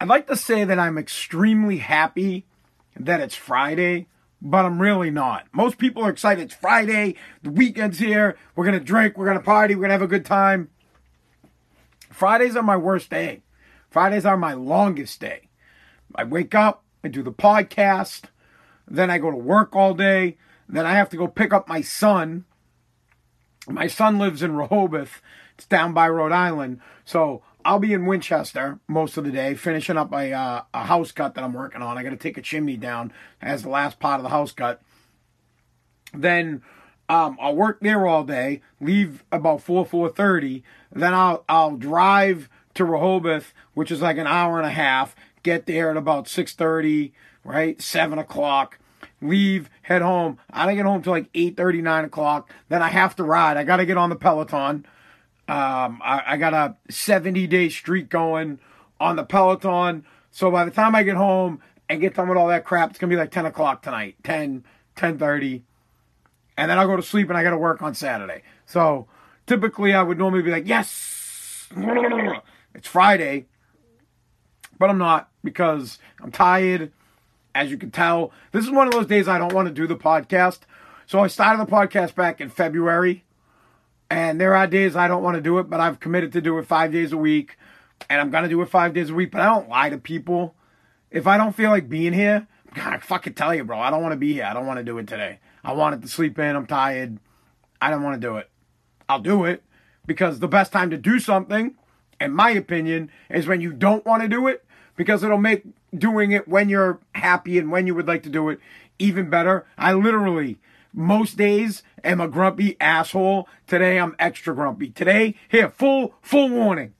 I'd like to say that I'm extremely happy that it's Friday, but I'm really not. Most people are excited. It's Friday, the weekend's here, we're gonna drink, we're gonna party, we're gonna have a good time. Fridays are my worst day. Fridays are my longest day. I wake up, I do the podcast, then I go to work all day, then I have to go pick up my son. My son lives in Rehoboth, it's down by Rhode Island, so I'll be in Winchester most of the day, finishing up a uh, a house cut that I'm working on. I got to take a chimney down as the last part of the house cut. Then um, I'll work there all day, leave about four four thirty. Then I'll I'll drive to Rehoboth, which is like an hour and a half. Get there at about six thirty, right, seven o'clock. Leave, head home. I don't get home till like eight thirty, nine o'clock. Then I have to ride. I got to get on the Peloton. Um, I, I got a 70 day streak going on the Peloton. So by the time I get home and get done with all that crap, it's gonna be like 10 o'clock tonight, 10, 10:30, and then I'll go to sleep and I got to work on Saturday. So typically I would normally be like, yes, it's Friday, but I'm not because I'm tired. As you can tell, this is one of those days I don't want to do the podcast. So I started the podcast back in February and there are days I don't want to do it, but I've committed to do it five days a week. And I'm going to do it five days a week. But I don't lie to people. If I don't feel like being here, God, I fucking tell you, bro, I don't want to be here. I don't want to do it today. I wanted to sleep in. I'm tired. I don't want to do it. I'll do it because the best time to do something, in my opinion, is when you don't want to do it because it'll make doing it when you're happy and when you would like to do it even better. I literally most days am a grumpy asshole. Today I'm extra grumpy. Today, here, full full warning.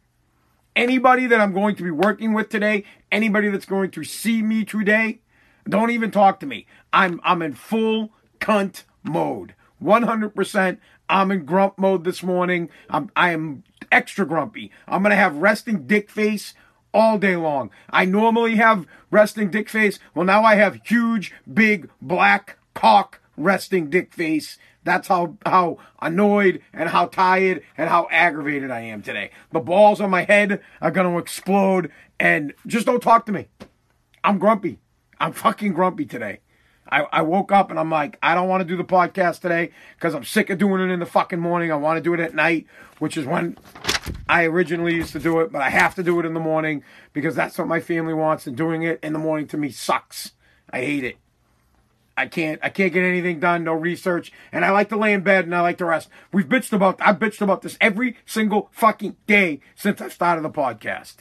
Anybody that I'm going to be working with today, anybody that's going to see me today, don't even talk to me. I'm I'm in full cunt mode. 100% I'm in grump mode this morning. I'm I am extra grumpy. I'm going to have resting dick face all day long. I normally have resting dick face. Well, now I have huge, big, black cock resting dick face. That's how how annoyed and how tired and how aggravated I am today. The balls on my head are gonna explode and just don't talk to me. I'm grumpy. I'm fucking grumpy today. I, I woke up and I'm like, I don't want to do the podcast today because I'm sick of doing it in the fucking morning. I want to do it at night, which is when I originally used to do it, but I have to do it in the morning because that's what my family wants, and doing it in the morning to me sucks. I hate it. I can't I can't get anything done, no research, and I like to lay in bed and I like to rest. We've bitched about I've bitched about this every single fucking day since I started the podcast.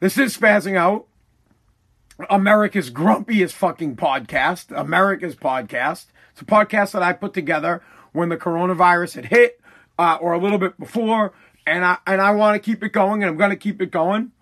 This is spazzing out. America's grumpiest fucking podcast, America's podcast. It's a podcast that I put together when the coronavirus had hit, uh, or a little bit before, and I and I want to keep it going, and I'm going to keep it going.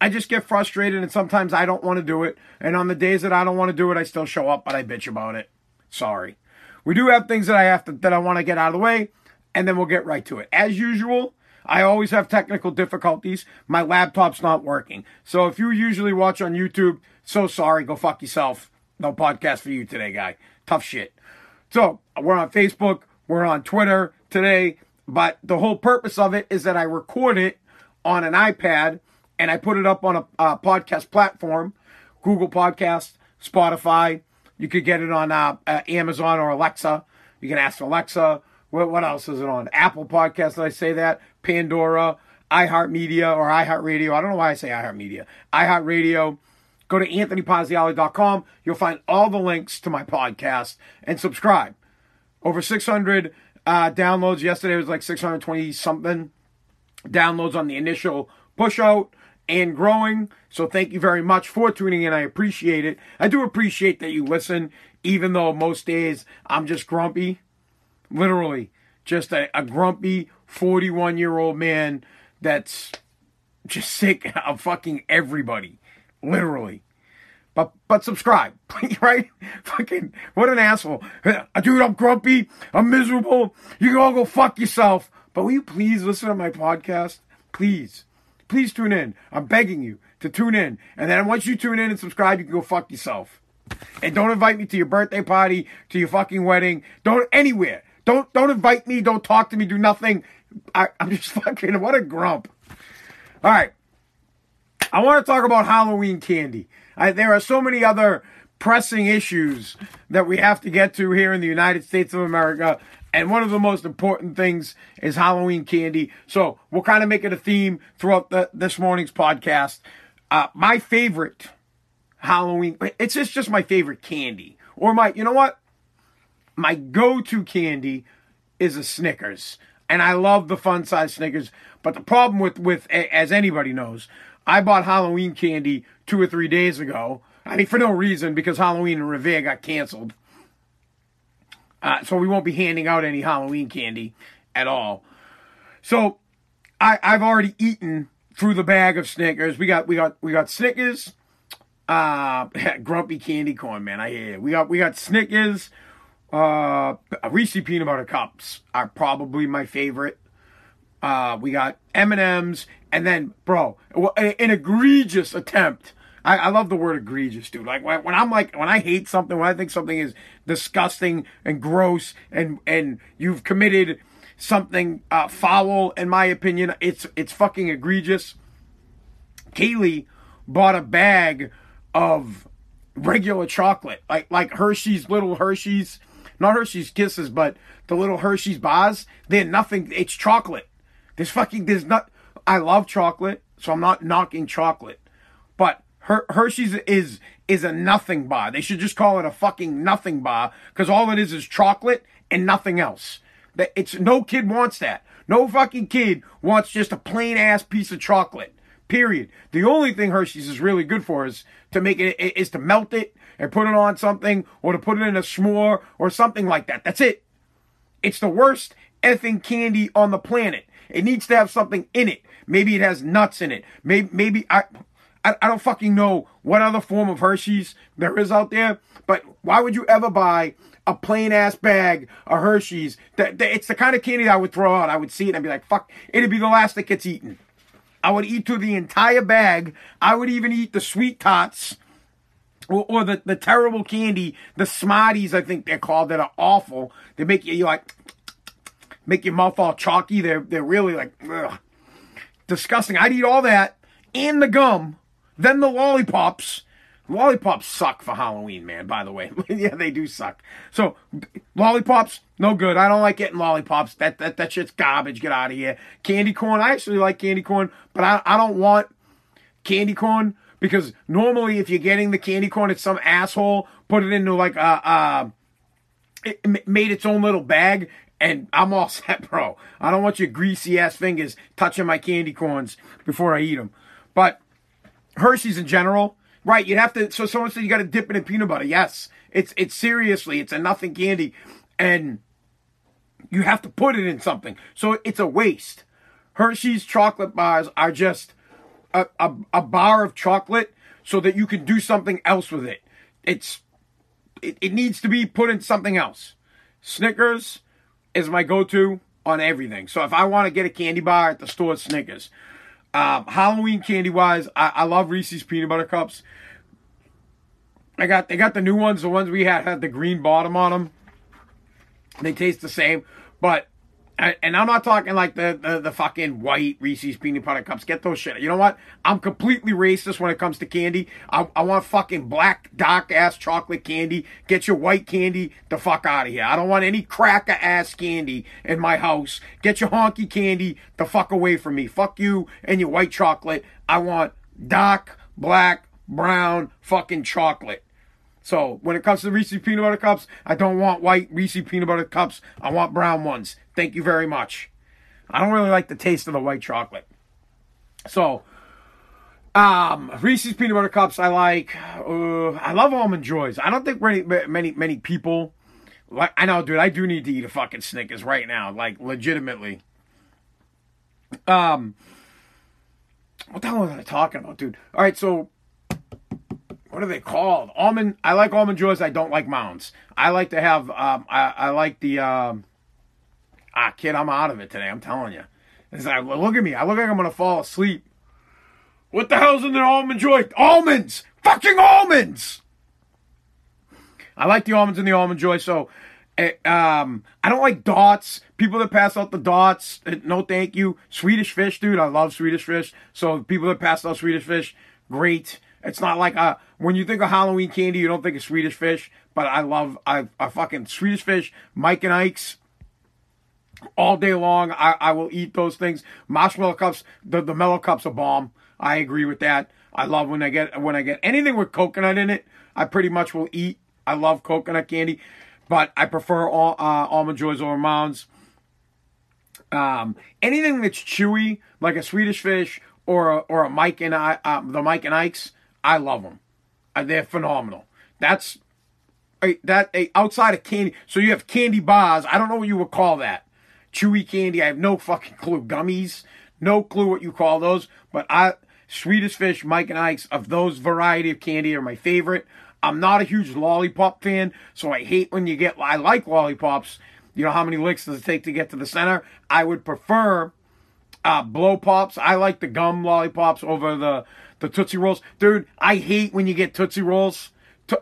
I just get frustrated and sometimes I don't want to do it. And on the days that I don't want to do it, I still show up, but I bitch about it. Sorry. We do have things that I have to that I want to get out of the way, and then we'll get right to it. As usual, I always have technical difficulties. My laptop's not working. So if you usually watch on YouTube, so sorry, go fuck yourself. No podcast for you today, guy. Tough shit. So we're on Facebook, we're on Twitter today, but the whole purpose of it is that I record it on an iPad and I put it up on a, a podcast platform, Google Podcast, Spotify. You could get it on uh, uh, Amazon or Alexa. You can ask Alexa. What, what else is it on? Apple Podcast. Did I say that? Pandora, iHeartMedia or iHeartRadio. I don't know why I say iHeartMedia. iHeartRadio. Go to anthonypazziali.com. You'll find all the links to my podcast and subscribe. Over 600 uh, downloads. Yesterday was like 620 something downloads on the initial push out and growing. So thank you very much for tuning in. I appreciate it. I do appreciate that you listen, even though most days I'm just grumpy. Literally, just a, a grumpy 41 year old man that's just sick of fucking everybody. Literally. But but subscribe, right? Fucking what an asshole. Dude, I'm grumpy. I'm miserable. You can all go fuck yourself. But will you please listen to my podcast? Please please tune in. I'm begging you to tune in. And then once you tune in and subscribe, you can go fuck yourself. And don't invite me to your birthday party, to your fucking wedding. Don't anywhere. Don't don't invite me. Don't talk to me. Do nothing. I, I'm just fucking what a grump. All right. I want to talk about Halloween candy. I, there are so many other pressing issues that we have to get to here in the United States of America. And one of the most important things is Halloween candy. So we'll kind of make it a theme throughout the, this morning's podcast. Uh, my favorite Halloween, it's just, just my favorite candy. Or my, you know what? My go to candy is a Snickers. And I love the fun size Snickers. But the problem with, with, as anybody knows, I bought Halloween candy two or three days ago. I mean, for no reason, because Halloween and Revere got canceled. Uh, so we won't be handing out any Halloween candy at all. So I, I've already eaten through the bag of Snickers. We got we got we got Snickers, uh, grumpy candy corn, man. I hear you. We got we got Snickers. Uh, Reese peanut butter cups are probably my favorite. Uh, we got M and M's, and then, bro, an egregious attempt. I, I, love the word egregious, dude. Like when, I'm like when I hate something, when I think something is disgusting and gross, and and you've committed something uh, foul, in my opinion, it's it's fucking egregious. Kaylee bought a bag of regular chocolate, like like Hershey's little Hershey's, not Hershey's Kisses, but the little Hershey's bars. They're nothing. It's chocolate. There's fucking there's not. I love chocolate, so I'm not knocking chocolate, Her, Hershey's is is a nothing bar. They should just call it a fucking nothing bar because all it is is chocolate and nothing else. That it's no kid wants that. No fucking kid wants just a plain ass piece of chocolate. Period. The only thing Hershey's is really good for is to make it is to melt it and put it on something or to put it in a s'more or something like that. That's it. It's the worst effing candy on the planet. It needs to have something in it. Maybe it has nuts in it. Maybe maybe I I, I don't fucking know what other form of Hershey's there is out there. But why would you ever buy a plain ass bag of Hershey's? That, that it's the kind of candy I would throw out. I would see it and I'd be like, fuck, it'd be the last that gets eaten. I would eat through the entire bag. I would even eat the SweeTarts. Or, or, the, the terrible candy, the Smarties, I think they're called, that are awful. They make you, you like make your mouth all chalky. They're they're really like ugh, disgusting. I'd eat all that and the gum, then the lollipops. Lollipops suck for Halloween, man, by the way. yeah, they do suck. So, lollipops, no good. I don't like getting lollipops. That, that, that shit's garbage. Get out of here. Candy corn, I actually like candy corn, but I, I don't want candy corn because normally if you're getting the candy corn, it's some asshole put it into like a, a it made its own little bag and I'm all set, bro. I don't want your greasy ass fingers touching my candy corns before I eat them. But Hershey's in general, right? You'd have to. So someone said you got to dip it in peanut butter. Yes, it's it's seriously, it's a nothing candy, and you have to put it in something. So it's a waste. Hershey's chocolate bars are just a, a, a bar of chocolate so that you can do something else with it. It's it, it needs to be put in something else. Snickers is my go-to on everything. So if I want to get a candy bar at the store, Snickers. Um, Halloween candy wise, I, I love Reese's peanut butter cups. I got they got the new ones. The ones we had had the green bottom on them. They taste the same, but and I'm not talking like the, the, the fucking white Reese's peanut butter cups. Get those shit. You know what? I'm completely racist when it comes to candy. I, I want fucking black dark ass chocolate candy. Get your white candy the fuck out of here. I don't want any cracker ass candy in my house. Get your honky candy the fuck away from me. Fuck you and your white chocolate. I want dark black brown fucking chocolate. So when it comes to Reese's peanut butter cups, I don't want white Reese's peanut butter cups. I want brown ones. Thank you very much. I don't really like the taste of the white chocolate. So, um, Reese's peanut butter cups I like. Uh, I love almond joys. I don't think many many many people like. I know, dude. I do need to eat a fucking Snickers right now, like legitimately. Um, what the hell was I talking about, dude? All right, so what are they called? Almond. I like almond joys. I don't like mounds. I like to have. Um, I, I like the. Um, ah, kid, I'm out of it today. I'm telling you. It's like, look at me. I look like I'm gonna fall asleep. What the hell's in the almond joy? Almonds. Fucking almonds. I like the almonds in the almond joy. So, Eh, um, I don't like dots. People that pass out the dots, eh, no thank you. Swedish fish, dude, I love Swedish fish. So people that pass out Swedish fish, great. It's not like a when you think of Halloween candy, you don't think of Swedish fish, but I love I, I fucking Swedish fish, Mike and Ike's all day long. I, I will eat those things. Marshmallow cups, the, the Mallo Cups are bomb. I agree with that. I love when I get when I get anything with coconut in it. I pretty much will eat. I love coconut candy, but I prefer all, uh, almond joys over mounds. Um, anything that's chewy, like a Swedish fish or a, or a Mike and I, uh, the Mike and Ike's, I love them. Uh, they're phenomenal. That's a, that a, outside of candy. So you have candy bars. I don't know what you would call that. Chewy candy. I have no fucking clue. Gummies. No clue what you call those. But I Swedish Fish, Mike and Ike's of those variety of candy are my favorite. I'm not a huge lollipop fan, so I hate when you get. I like lollipops. You know how many licks does it take to get to the center? I would prefer uh, blow pops. I like the gum lollipops over the the Tootsie Rolls. Dude, I hate when you get Tootsie Rolls.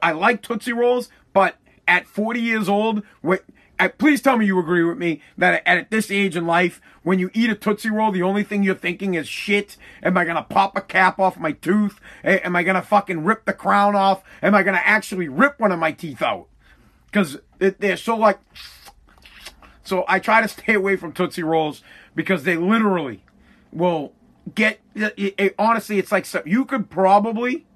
I like Tootsie Rolls, but at 40 years old, what, uh, please tell me you agree with me that at this age in life, when you eat a Tootsie Roll, the only thing you're thinking is shit. Am I gonna pop a cap off my tooth? Am I gonna fucking rip the crown off? Am I gonna actually rip one of my teeth out? Because they're so like. So I try to stay away from Tootsie Rolls because they literally will get. It, it, honestly, it's like you could probably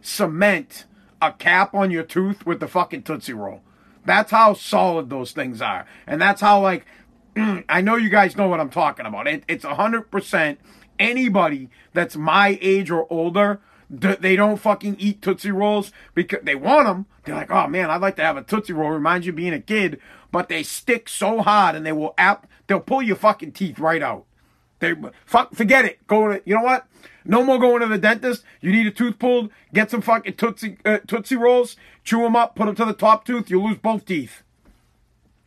cement a cap on your tooth with the fucking Tootsie Roll. That's how solid those things are. And that's how, like, I know you guys know what I'm talking about. It, it's 100% anybody that's my age or older, they don't fucking eat Tootsie Rolls because they want them. They're like, oh man, I'd like to have a Tootsie Roll. Reminds you of being a kid. But they stick so hard and they will app, they'll pull your fucking teeth right out. They fuck, forget it. Go to, you know what? No more going to the dentist. You need a tooth pulled. Get some fucking Tootsie, uh, Tootsie Rolls. Chew them up. Put them to the top tooth. You lose both teeth.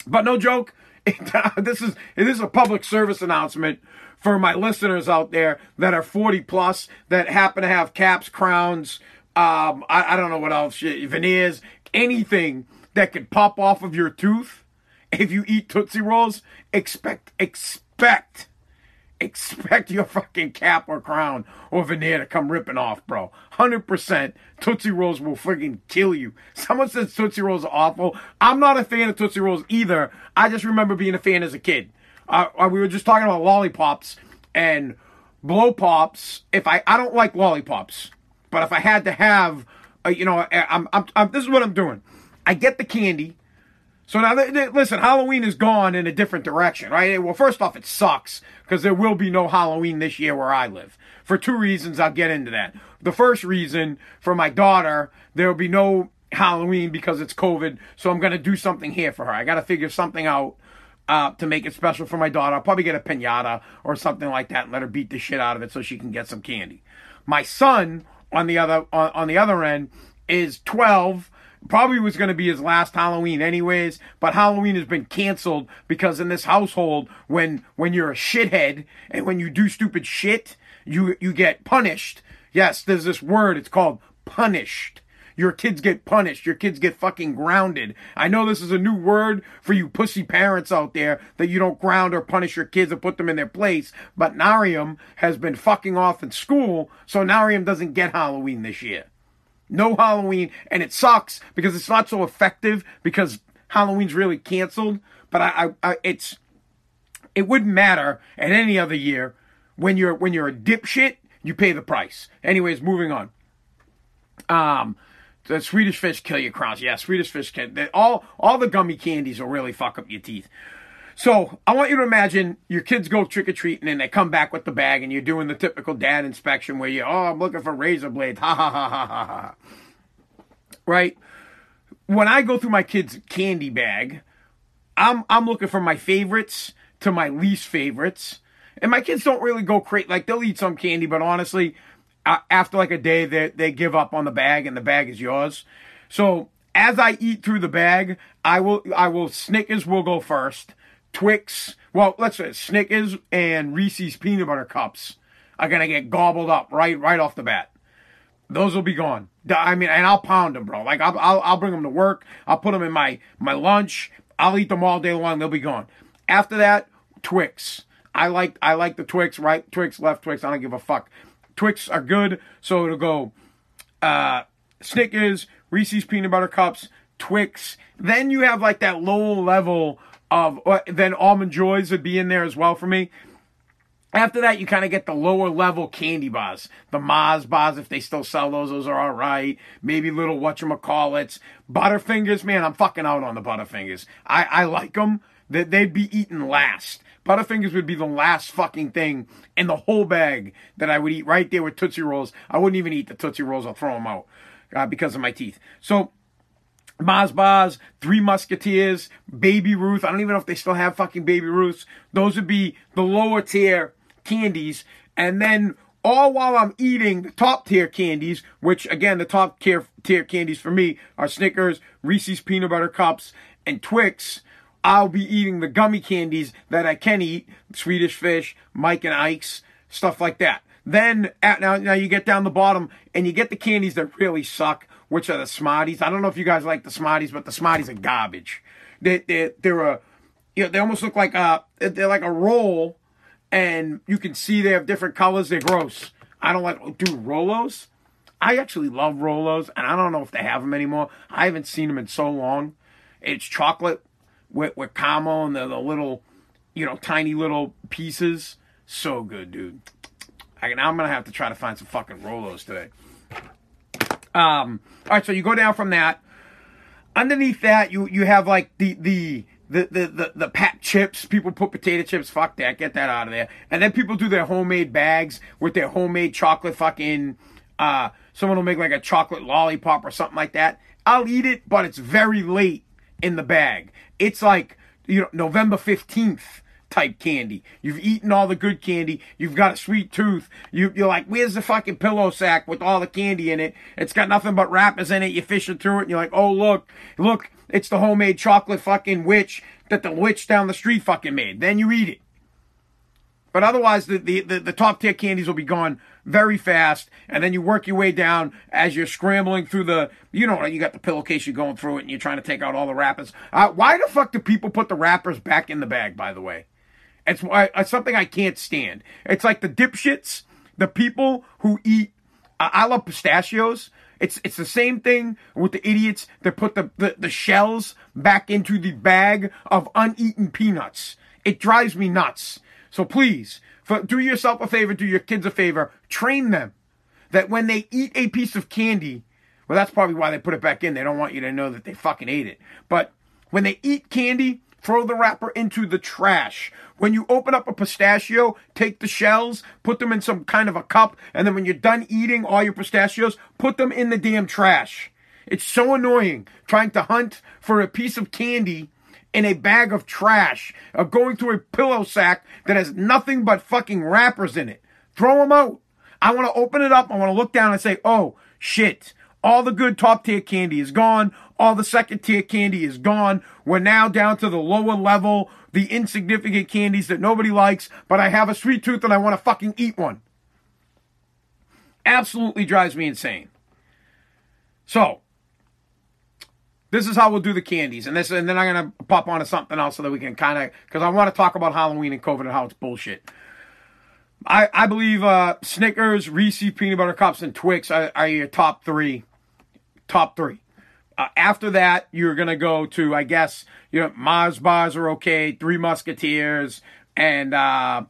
But no joke. It, uh, this is this is a public service announcement for my listeners out there that are 40 plus that happen to have caps, crowns, um, I, I don't know what else, veneers, anything that could pop off of your tooth if you eat Tootsie Rolls. Expect, expect expect your fucking cap or crown or veneer to come ripping off, bro. 100% Tootsie Rolls will freaking kill you. Someone says Tootsie Rolls are awful. I'm not a fan of Tootsie Rolls either. I just remember being a fan as a kid. Uh, uh we were just talking about lollipops and blow pops. If I, I don't like lollipops, but if I had to have, uh, you know, I'm, I'm, I'm, this is what I'm doing. I get the candy. So now, listen, Halloween is gone in a different direction, right? Well, first off, it sucks because there will be no Halloween this year where I live. For two reasons, I'll get into that. The first reason, for my daughter, there will be no Halloween because it's COVID, so I'm going to do something here for her. I got to figure something out uh, to make it special for my daughter. I'll probably get a pinata or something like that and let her beat the shit out of it so she can get some candy. My son, on the other on, on the other end, is 12 probably was going to be his last Halloween anyways, but Halloween has been canceled because in this household when when you're a shithead and when you do stupid shit, you you get punished. Yes, there's this word, it's called punished. Your kids get punished. Your kids get fucking grounded. I know this is a new word for you pussy parents out there that you don't ground or punish your kids and put them in their place. But Narium has been fucking off in school, so Narium doesn't get Halloween this year. No Halloween, and it sucks because it's not so effective because Halloween's really canceled. But I, I, I it's it wouldn't matter at any other year when you're when you're a dipshit, you pay the price. Anyways, moving on. Um, the Swedish fish kill your crowns. Yeah, Swedish fish can. All all the gummy candies will really fuck up your teeth. So I want you to imagine your kids go trick or treating and they come back with the bag and you're doing the typical dad inspection where you, oh, I'm looking for razor blades. Ha ha ha ha ha ha. Right? When I go through my kids' candy bag, I'm I'm looking for my favorites to my least favorites. And my kids don't really go crazy. Like they'll eat some candy, but honestly, after like a day, they they give up on the bag and the bag is yours. So as I eat through the bag, I will I will Snickers will go first Twix, well, let's say Snickers and Reese's peanut butter cups are gonna get gobbled up right right off the bat. Those will be gone. I mean, and I'll pound them, bro. Like I'll I'll, I'll bring them to work. I'll put them in my my lunch. I'll eat them all day long. They'll be gone. After that, Twix. I like I like the Twix, right Twix, left Twix. I don't give a fuck. Twix are good, so it'll go uh, Snickers, Reese's peanut butter cups, Twix. Then you have like that low level of uh, then almond joys would be in there as well for me. After that, you kind of get the lower level candy bars. The Mars bars, if they still sell those, those are all right. Maybe little whatchamacallits. Butterfingers, man, I'm fucking out on the Butterfingers. I, I like them. That they'd be eaten last. Butterfingers would be the last fucking thing in the whole bag that I would eat right there with Tootsie Rolls. I wouldn't even eat the Tootsie Rolls. I'll throw them out uh, because of my teeth. So, Mars Bars, Three Musketeers, Baby Ruth. I don't even know if they still have fucking Baby Ruths. Those would be the lower tier candies. And then all while I'm eating the top tier candies, which again, the top tier, tier candies for me are Snickers, Reese's Peanut Butter Cups, and Twix. I'll be eating the gummy candies that I can eat, Swedish Fish, Mike and Ike's, stuff like that. Then at, now, now you get down the bottom and you get the candies that really suck, which are the Smarties. I don't know if you guys like the Smarties, but the Smarties are garbage. They they they're a you know, they almost look like a they're like a roll, and you can see they have different colors. They're gross. I don't like do Rolos. I actually love Rolos, and I don't know if they have them anymore. I haven't seen them in so long. It's chocolate with, with caramel and the, the little, you know, tiny little pieces. So good, dude. I, now I'm gonna have to try to find some fucking Rolos today. Um, all right, so you go down from that. Underneath that, you you have like the the the the the, the pat chips. People put potato chips. Fuck that. Get that out of there. And then people do their homemade bags with their homemade chocolate fucking. Uh, someone will make like a chocolate lollipop or something like that. I'll eat it, but it's very late in the bag. It's like you know November fifteenth type candy. You've eaten all the good candy. You've got a sweet tooth. You, you're like, where's the fucking pillow sack with all the candy in it? It's got nothing but wrappers in it. You're fishing through it and you're like, oh, look, look, it's the homemade chocolate fucking witch that the witch down the street fucking made. Then you eat it. But otherwise, the, the, the, the top tier candies will be gone very fast. And then you work your way down as you're scrambling through the, you know, you got the pillowcase, you're going through it and you're trying to take out all the wrappers. Uh, why the fuck do people put the wrappers back in the bag, by the way? It's, it's something I can't stand. It's like the dipshits, the people who eat, uh, I love pistachios. It's it's the same thing with the idiots that put the, the, the shells back into the bag of uneaten peanuts. It drives me nuts. So please, for, do yourself a favor, do your kids a favor, train them that when they eat a piece of candy, well, that's probably why they put it back in. They don't want you to know that they fucking ate it. But when they eat candy, throw the wrapper into the trash. When you open up a pistachio, take the shells, put them in some kind of a cup, and then when you're done eating all your pistachios, put them in the damn trash. It's so annoying trying to hunt for a piece of candy in a bag of trash, or going through a pillow sack that has nothing but fucking wrappers in it. Throw them out. I want to open it up. I want to look down and say, oh, shit. All the good top tier candy is gone. All the second tier candy is gone. We're now down to the lower level, the insignificant candies that nobody likes, but I have a sweet tooth and I want to fucking eat one. Absolutely drives me insane. So, this is how we'll do the candies, and this, and then I'm gonna pop onto something else so that we can kind of, because I want to talk about Halloween and COVID and how it's bullshit. I I believe uh, Snickers, Reese's peanut butter cups, and Twix are, are your top three. Top three. Uh, after that, you're gonna go to, I guess, you know, Mars bars are okay, Three Musketeers, and uh,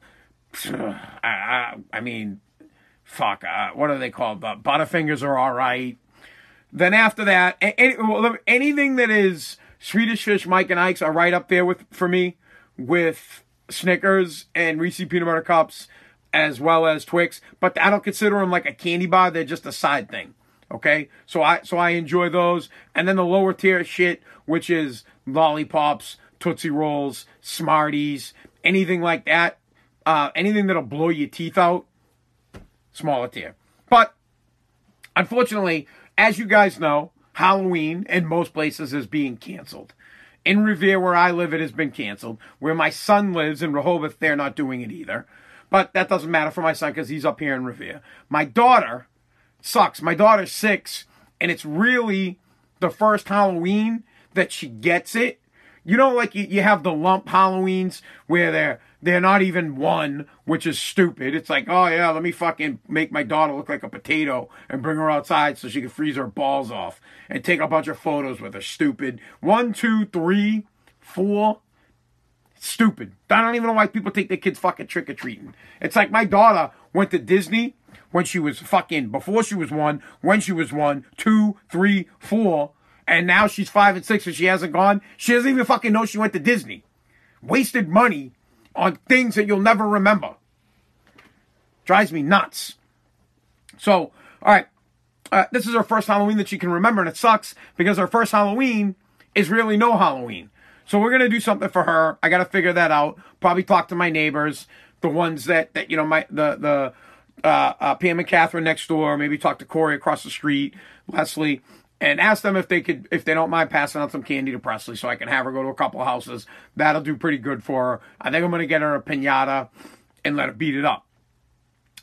I, I, mean, fuck, uh, what are they called? Uh, Butterfingers are all right. Then after that, any, anything that is Swedish Fish, Mike and Ike's are right up there with for me with Snickers and Reese peanut butter cups as well as Twix. But I don't consider them like a candy bar; they're just a side thing. Okay, so I so I enjoy those, and then the lower tier shit, which is lollipops, Tootsie Rolls, Smarties, anything like that, uh, anything that'll blow your teeth out, smaller tier. But unfortunately, as you guys know, Halloween in most places is being canceled. In Revere, where I live, it has been canceled. Where my son lives in Rehoboth, they're not doing it either. But that doesn't matter for my son because he's up here in Revere. My daughter sucks. My daughter's six, and it's really the first Halloween that she gets it. you know, like you, you have the lump Halloweens where they're they're not even one, which is stupid. It's like, oh yeah, let me fucking make my daughter look like a potato and bring her outside so she can freeze her balls off and take a bunch of photos with her. Stupid. One, two, three, four. Stupid. I don't even know why people take their kids fucking trick or treating. It's like my daughter went to Disney when she was fucking before she was one, when she was one, two, three, four, and now she's five and six and she hasn't gone. She doesn't even fucking know she went to Disney. Wasted money on things that you'll never remember. Drives me nuts. So, all right, uh, this is her first Halloween that she can remember, and it sucks because her first Halloween is really no Halloween. So we're gonna do something for her. I gotta figure that out. Probably talk to my neighbors, the ones that that you know my the the uh, uh, Pam and Catherine next door. Maybe talk to Corey across the street, Leslie, and ask them if they could, if they don't mind passing out some candy to Presley so I can have her go to a couple houses. That'll do pretty good for her. I think I'm going to get her a pinata and let her beat it up.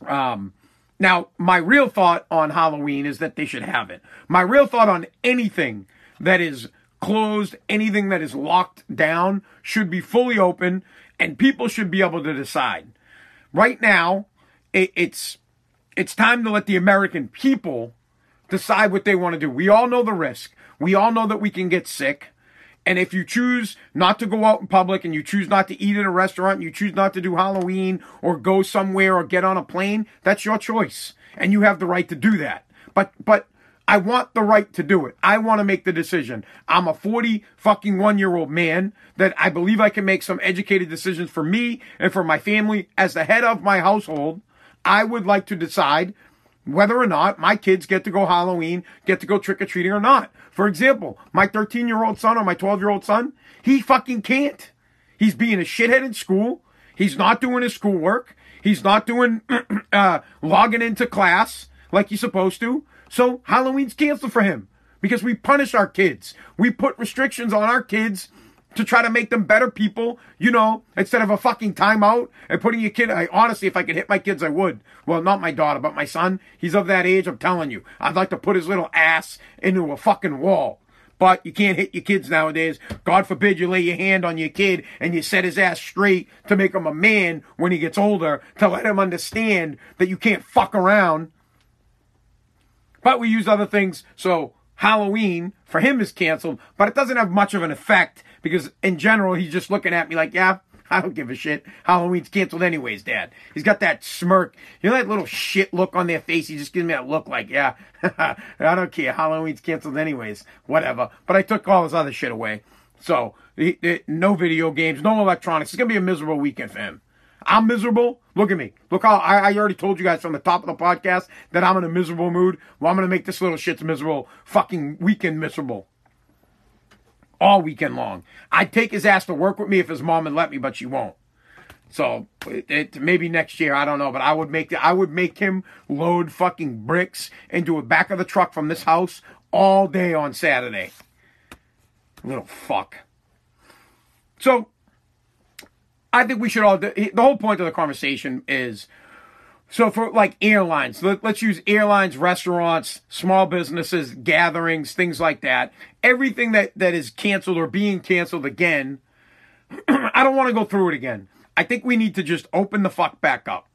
Um, now, my real thought on Halloween is that they should have it. My real thought on anything that is closed, anything that is locked down should be fully open and people should be able to decide. Right now, it, it's, it's time to let the American people decide what they want to do. We all know the risk. We all know that we can get sick. And if you choose not to go out in public and you choose not to eat at a restaurant, and you choose not to do Halloween or go somewhere or get on a plane, that's your choice. And you have the right to do that. But, but I want the right to do it. I want to make the decision. I'm a 40 fucking one year old man that I believe I can make some educated decisions for me and for my family as the head of my household. I would like to decide whether or not my kids get to go Halloween, get to go trick or treating or not. For example, my 13 year old son or my 12 year old son, he fucking can't. He's being a shithead in school. He's not doing his schoolwork. He's not doing, uh, logging into class like he's supposed to. So Halloween's canceled for him because we punish our kids. We put restrictions on our kids to try to make them better people, you know, instead of a fucking timeout and putting your kid. I honestly, if I could hit my kids, I would. Well, not my daughter, but my son. He's of that age. I'm telling you, I'd like to put his little ass into a fucking wall. But you can't hit your kids nowadays. God forbid you lay your hand on your kid and you set his ass straight to make him a man when he gets older, to let him understand that you can't fuck around. But we use other things, so Halloween for him is canceled, but it doesn't have much of an effect because in general he's just looking at me like, yeah, I don't give a shit. Halloween's canceled anyways, Dad. He's got that smirk. You know that little shit look on their face? He just gives me that look like, yeah, I don't care. Halloween's canceled anyways. Whatever. But I took all his other shit away. So, no video games, no electronics. It's going to be a miserable weekend for him. I'm miserable. Look at me. Look how I, I, already told you guys from the top of the podcast that I'm in a miserable mood. Well, I'm going to make this little shit's miserable fucking weekend miserable all weekend long. I'd take his ass to work with me if his mom would let me, but she won't. So it, it, maybe next year, I don't know, but I would make the, I would make him load fucking bricks into the back of the truck from this house all day on Saturday. Little fuck. So I think we should all. The whole point of the conversation is so for like airlines, let, us use airlines, restaurants, small businesses, gatherings, things like that. Everything that, that is canceled or being canceled again, I don't want to go through it again. I think we need to just open the fuck back up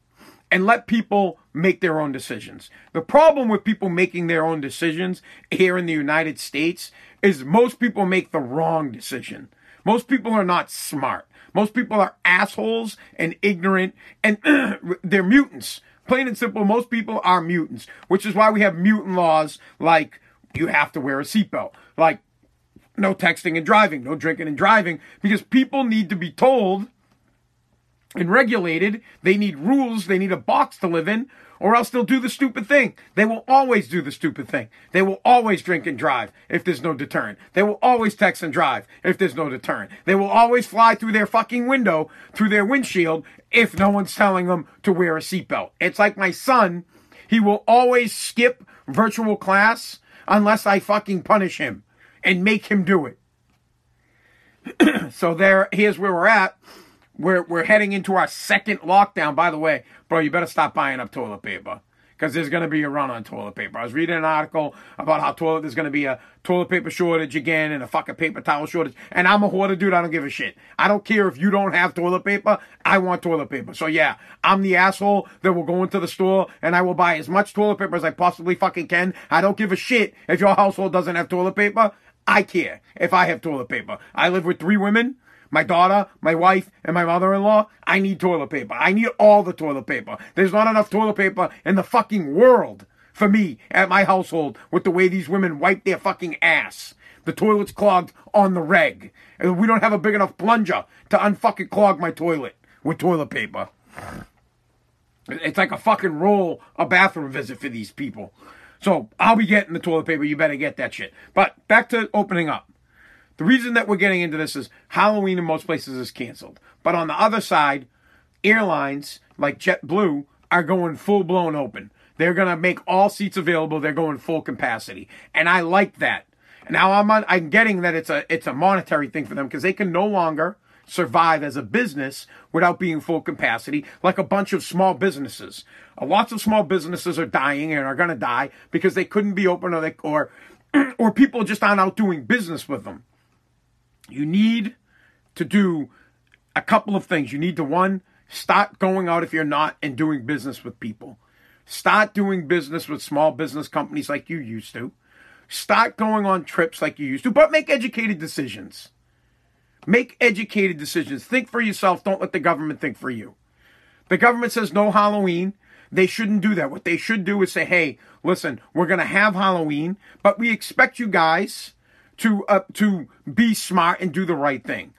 and let people make their own decisions. The problem with people making their own decisions here in the United States is most people make the wrong decision. Most people are not smart. Most people are assholes and ignorant and they're mutants. Plain and simple, most people are mutants, which is why we have mutant laws like you have to wear a seatbelt, like no texting and driving, no drinking and driving, because people need to be told and regulated. They need rules. They need a box to live in or else they'll do the stupid thing. They will always do the stupid thing. They will always drink and drive if there's no deterrent. They will always text and drive if there's no deterrent. They will always fly through their fucking window, through their windshield, if no one's telling them to wear a seatbelt. It's like my son, he will always skip virtual class unless I fucking punish him and make him do it. so there, here's where we're at. We're, we're heading into our second lockdown. By the way, bro, you better stop buying up toilet paper. because there's going to be a run on toilet paper. I was reading an article about how toilet there's going to be a toilet paper shortage again and a fucking paper towel shortage. And I'm a hoarder, dude. I don't give a shit. I don't care if you don't have toilet paper. I want toilet paper. So yeah, I'm the asshole that will go into the store and I will buy as much toilet paper as I possibly fucking can. I don't give a shit if your household doesn't have toilet paper. I care if I have toilet paper. I live with three women my daughter, my wife, and my mother-in-law, I need toilet paper. I need all the toilet paper. There's not enough toilet paper in the fucking world for me at my household with the way these women wipe their fucking ass. The toilet's clogged on the reg. And we don't have a big enough plunger to unfucking clog my toilet with toilet paper. It's like a fucking roll a bathroom visit for these people. So I'll be getting the toilet paper. You better get that shit. But back to opening up. The reason that we're getting into this is Halloween in most places is canceled. But on the other side, airlines like JetBlue are going full blown open. They're going to make all seats available. They're going full capacity. And I like that. Now I'm on, I'm getting that it's a it's a monetary thing for them because they can no longer survive as a business without being full capacity like a bunch of small businesses. Uh, lots of small businesses are dying and are going to die because they couldn't be open or they, or or people just aren't out doing business with them you need to do a couple of things. You need to, one, stop going out if you're not and doing business with people. Start doing business with small business companies like you used to. Start going on trips like you used to, but make educated decisions. Make educated decisions. Think for yourself. Don't let the government think for you. The government says no Halloween. They shouldn't do that. What they should do is say, hey, listen, we're going to have Halloween, but we expect you guys to uh, to be smart and do the right thing.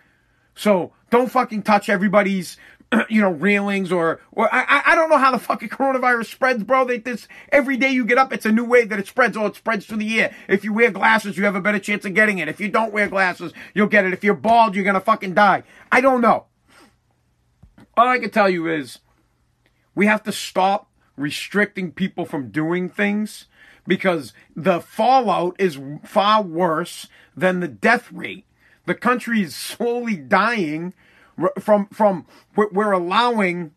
So don't fucking touch everybody's you know railings or or I I don't know how the fucking coronavirus spreads, bro. They this every day you get up, it's a new way that it spreads. Oh, it spreads through the air. If you wear glasses, you have a better chance of getting it. If you don't wear glasses, you'll get it. If you're bald, you're gonna fucking die. I don't know. All I can tell you is we have to stop restricting people from doing things because the fallout is far worse than the death rate. The country is slowly dying from from we're allowing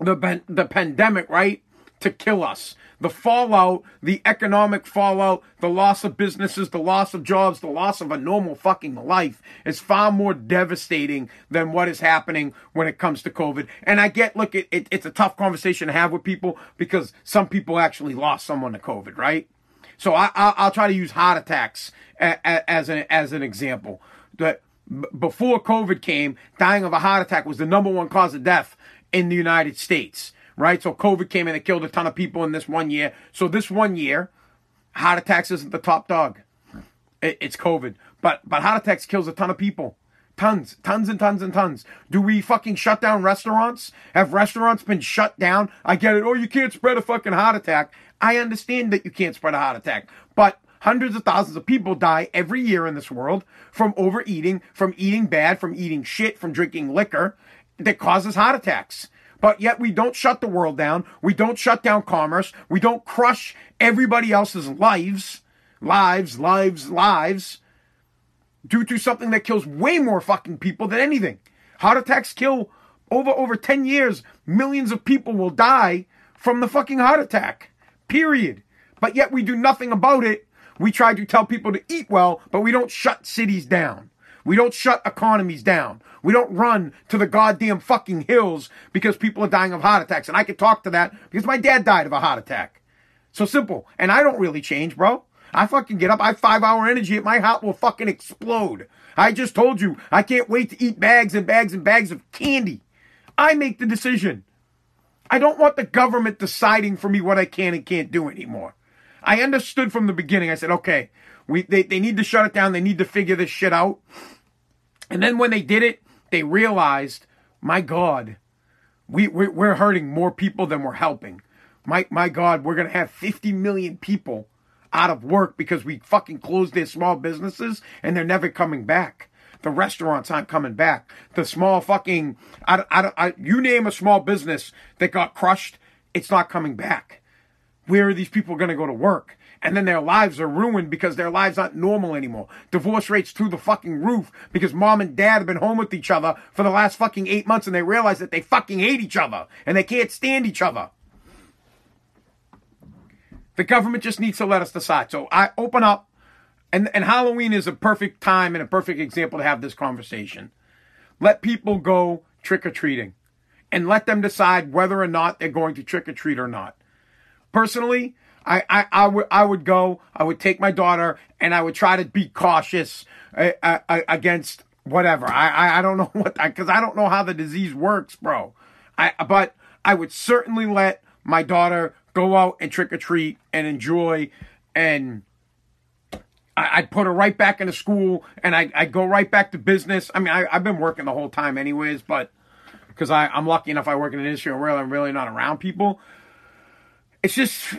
the the pandemic right to kill us the fallout, the economic fallout, the loss of businesses, the loss of jobs, the loss of a normal fucking life is far more devastating than what is happening when it comes to COVID. And I get, look, it, it, it's a tough conversation to have with people because some people actually lost someone to COVID, right? So I, I, will try to use heart attacks as an, as an example. That before COVID came, dying of a heart attack was the number one cause of death in the United States right? So COVID came in and killed a ton of people in this one year. So this one year, heart attacks isn't the top dog. It, it's COVID, but but heart attacks kills a ton of people. Tons, tons and tons and tons. Do we fucking shut down restaurants? Have restaurants been shut down? I get it. Oh, you can't spread a fucking heart attack. I understand that you can't spread a heart attack, but hundreds of thousands of people die every year in this world from overeating, from eating bad, from eating shit, from drinking liquor that causes heart attacks. But yet we don't shut the world down. We don't shut down commerce. We don't crush everybody else's lives, lives, lives, lives, due to something that kills way more fucking people than anything. Heart attacks kill over over 10 years, millions of people will die from the fucking heart attack. Period. But yet we do nothing about it. We try to tell people to eat well, but we don't shut cities down. We don't shut economies down. We don't run to the goddamn fucking hills because people are dying of heart attacks. And I can talk to that because my dad died of a heart attack. So simple. And I don't really change, bro. I fucking get up. I have five hour energy. My heart will fucking explode. I just told you, I can't wait to eat bags and bags and bags of candy. I make the decision. I don't want the government deciding for me what I can and can't do anymore. I understood from the beginning. I said, okay, we, they, they need to shut it down. They need to figure this shit out. And then when they did it, they realized, my God, we, we're, hurting more people than we're helping. My, my God, we're going to have 50 million people out of work because we fucking closed their small businesses and they're never coming back. The restaurants aren't coming back. The small fucking, I, I, I, you name a small business that got crushed, it's not coming back. Where are these people going to go to work? And then their lives are ruined because their lives aren't normal anymore. Divorce rates through the fucking roof because mom and dad have been home with each other for the last fucking eight months and they realize that they fucking hate each other and they can't stand each other. The government just needs to let us decide. So I open up, and, and Halloween is a perfect time and a perfect example to have this conversation. Let people go trick or treating and let them decide whether or not they're going to trick or treat or not. Personally, I, I, I would I would go. I would take my daughter, and I would try to be cautious uh, uh, uh against whatever. I, I, I don't know what because I don't know how the disease works, bro. I but I would certainly let my daughter go out and trick or treat and enjoy, and I, would put her right back into school, and I I go right back to business. I mean, I, I've been working the whole time, anyways, but because I'm lucky enough I work in an industry where I'm really not around people it's just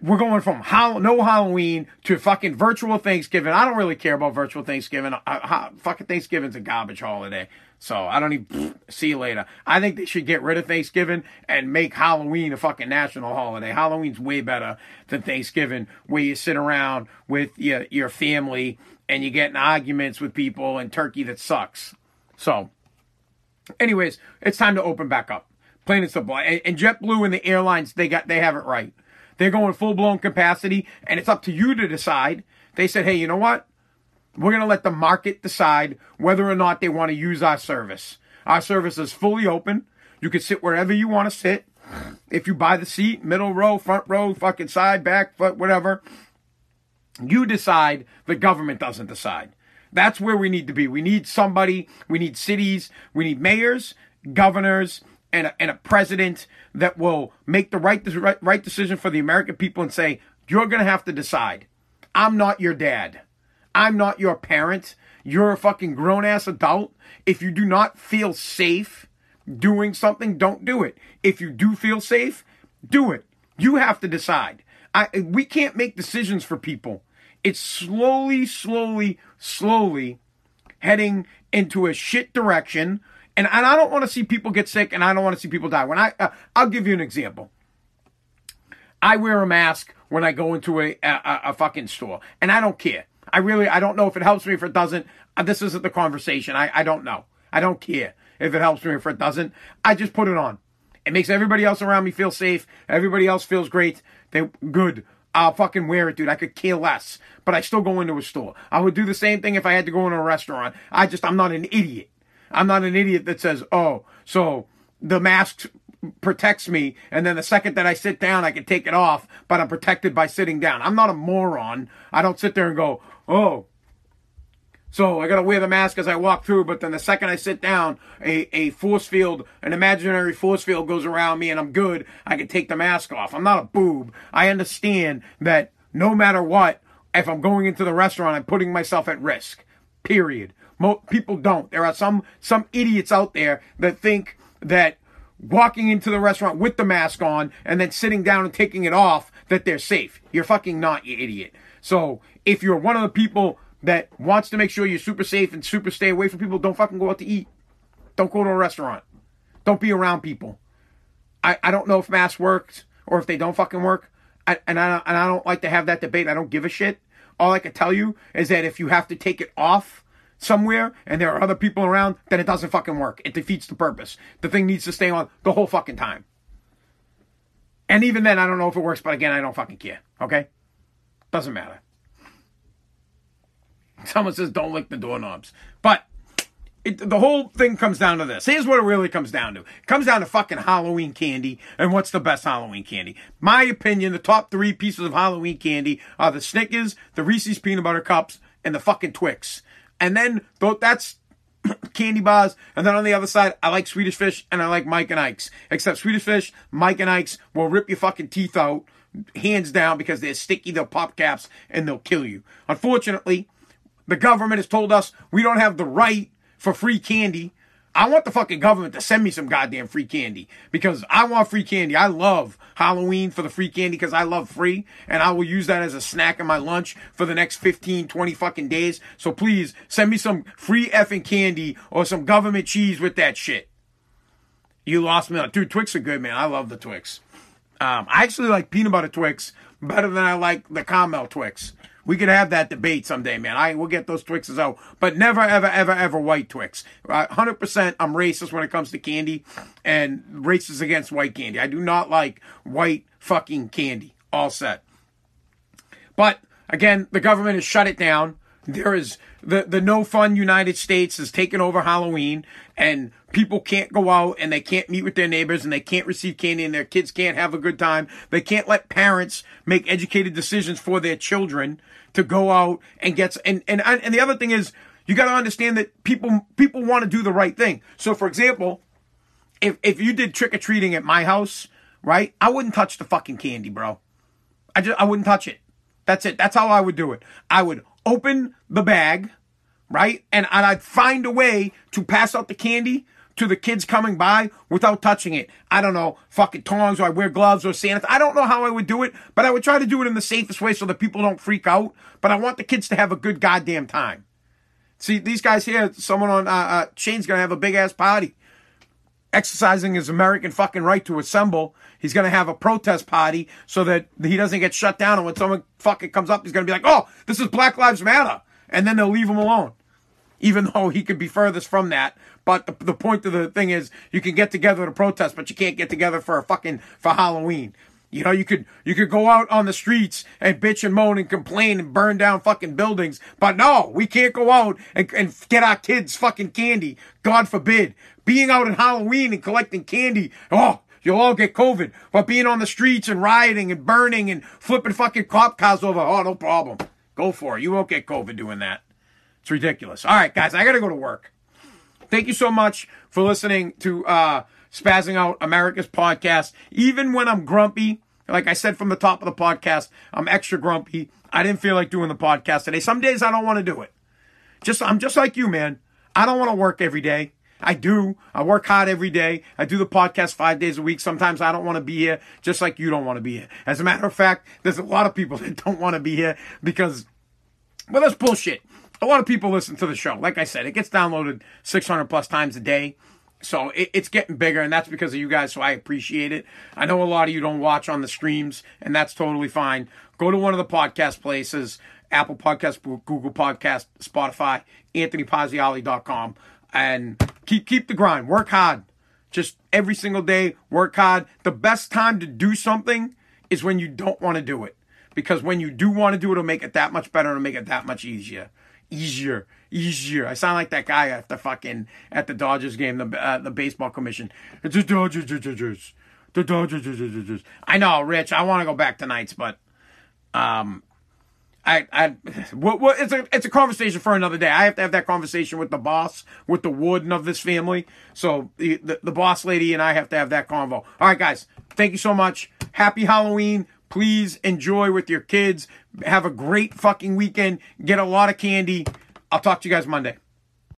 we're going from no Halloween to fucking virtual Thanksgiving. I don't really care about virtual Thanksgiving. I, fucking Thanksgiving's a garbage holiday. So I don't even see you later. I think they should get rid of Thanksgiving and make Halloween a fucking national holiday. Halloween's way better than Thanksgiving, where you sit around with your your family and you get in arguments with people and turkey that sucks. So, anyways, it's time to open back up. Plain and simple. And, and JetBlue and the airlines, they got they have it right. They're going full blown capacity, and it's up to you to decide. They said, hey, you know what? We're going to let the market decide whether or not they want to use our service. Our service is fully open. You can sit wherever you want to sit. If you buy the seat, middle row, front row, fucking side, back, foot, whatever, you decide. The government doesn't decide. That's where we need to be. We need somebody, we need cities, we need mayors, governors, and a, and a president that will make the right, right, right decision for the American people and say, you're going to have to decide. I'm not your dad. I'm not your parent. You're a fucking grown ass adult. If you do not feel safe doing something, don't do it. If you do feel safe, do it. You have to decide. I, we can't make decisions for people. It's slowly, slowly, slowly heading into a shit direction and, and I don't want to see people get sick and I don't want to see people die. When I, uh, I'll give you an example. I wear a mask when I go into a, a, a fucking store and I don't care. I really, I don't know if it helps me, if it doesn't. Uh, this isn't the conversation. I, I don't know. I don't care if it helps me, if it doesn't. I just put it on. It makes everybody else around me feel safe. Everybody else feels great. They good. I'll fucking wear it, dude. I could care less. But I still go into a store. I would do the same thing if I had to go into a restaurant. I just, I'm not an idiot. I'm not an idiot that says, oh, so the mask protects me, and then the second that I sit down, I can take it off, but I'm protected by sitting down. I'm not a moron. I don't sit there and go, oh, so I gotta wear the mask as I walk through, but then the second I sit down, a, a force field, an imaginary force field goes around me and I'm good. I can take the mask off. I'm not a boob. I understand that no matter what, if I'm going into the restaurant, I'm putting myself at risk. Period. Mo- people don't. There are some some idiots out there that think that walking into the restaurant with the mask on and then sitting down and taking it off that they're safe. You're fucking not, you idiot. So if you're one of the people that wants to make sure you're super safe and super stay away from people, don't fucking go out to eat. Don't go to a restaurant. Don't be around people. I, I don't know if masks works or if they don't fucking work. I, and I and I don't like to have that debate. I don't give a shit. All I can tell you is that if you have to take it off somewhere and there are other people around, then it doesn't fucking work. It defeats the purpose. The thing needs to stay on the whole fucking time. And even then, I don't know if it works, but again, I don't fucking care. Okay? Doesn't matter. Someone says don't lick the doorknobs. But it, the whole thing comes down to this. Here's what it really comes down to. It comes down to fucking Halloween candy and what's the best Halloween candy. My opinion, the top three pieces of Halloween candy are the Snickers, the Reese's Peanut Butter Cups, and the fucking Twix. And then that's candy bars. And then on the other side, I like Swedish Fish and I like Mike and Ike's. Except Swedish Fish, Mike and Ike's will rip your fucking teeth out, hands down, because they're sticky, they'll pop caps, and they'll kill you. Unfortunately, the government has told us we don't have the right for free candy. I want the fucking government to send me some goddamn free candy because I want free candy. I love Halloween for the free candy because I love free and I will use that as a snack in my lunch for the next 15, 20 fucking days. So please send me some free effing candy or some government cheese with that shit. You lost me. Dude, Twix are good, man. I love the Twix. Um, I actually like peanut butter Twix better than I like the caramel Twix. We could have that debate someday, man. I will get those Twixes out, but never, ever, ever, ever white Twix. Hundred percent, I'm racist when it comes to candy, and racist against white candy. I do not like white fucking candy. All set. But again, the government has shut it down. There is the the no fun United States has taken over Halloween, and people can't go out and they can't meet with their neighbors and they can't receive candy and their kids can't have a good time. They can't let parents make educated decisions for their children to go out and get and and and the other thing is you got to understand that people people want to do the right thing. So for example, if if you did trick or treating at my house, right? I wouldn't touch the fucking candy, bro. I just I wouldn't touch it. That's it. That's how I would do it. I would open the bag, right? And, I'd find a way to pass out the candy to the kids coming by without touching it. I don't know, fucking tongs or I wear gloves or sand. I don't know how I would do it, but I would try to do it in the safest way so that people don't freak out. But I want the kids to have a good goddamn time. See, these guys here, someone on uh, uh, Shane's gonna have a big ass party, exercising his American fucking right to assemble. He's gonna have a protest party so that he doesn't get shut down. And when someone fucking comes up, he's gonna be like, "Oh, this is Black Lives Matter," and then they'll leave him alone even though he could be furthest from that. But the, the point of the thing is, you can get together to protest, but you can't get together for a fucking for Halloween. You know, you could you could go out on the streets and bitch and moan and complain and burn down fucking buildings, but no, we can't go out and, and get our kids fucking candy. God forbid. Being out on Halloween and collecting candy, oh, you'll all get COVID. But being on the streets and rioting and burning and flipping fucking cop cars over, oh, no problem. Go for it. You won't get COVID doing that. It's ridiculous. All right, guys, I got to go to work. Thank you so much for listening to uh, Spazzing Out America's podcast. Even when I'm grumpy, like I said from the top of the podcast, I'm extra grumpy. I didn't feel like doing the podcast today. Some days I don't want to do it. Just I'm just like you, man. I don't want to work every day. I do. I work hard every day. I do the podcast five days a week. Sometimes I don't want to be here, just like you don't want to be here. As a matter of fact, there's a lot of people that don't want to be here because, well, that's bullshit a lot of people listen to the show. Like I said, it gets downloaded 600 plus times a day. So it, it's getting bigger, and that's because of you guys. So I appreciate it. I know a lot of you don't watch on the streams, and that's totally fine. Go to one of the podcast places Apple Podcast, Google Podcast, Spotify, AnthonyPazziali.com, and keep keep the grind. Work hard. Just every single day, work hard. The best time to do something is when you don't want to do it. Because when you do want to do it, it'll make it that much better and make it that much easier easier, easier. I sound like that guy at the fucking at the Dodgers game, the uh, the baseball commission. It's the Dodgers, the Dodgers. Dodgers. I know, Rich. I want to go back to Knights, but um, I I what what it's a it's a conversation for another day. I have to have that conversation with the boss, with the warden of this family. So the the, the boss lady and I have to have that convo. All right, guys. Thank you so much. Happy Halloween. Please enjoy with your kids. Have a great fucking weekend. Get a lot of candy. I'll talk to you guys Monday.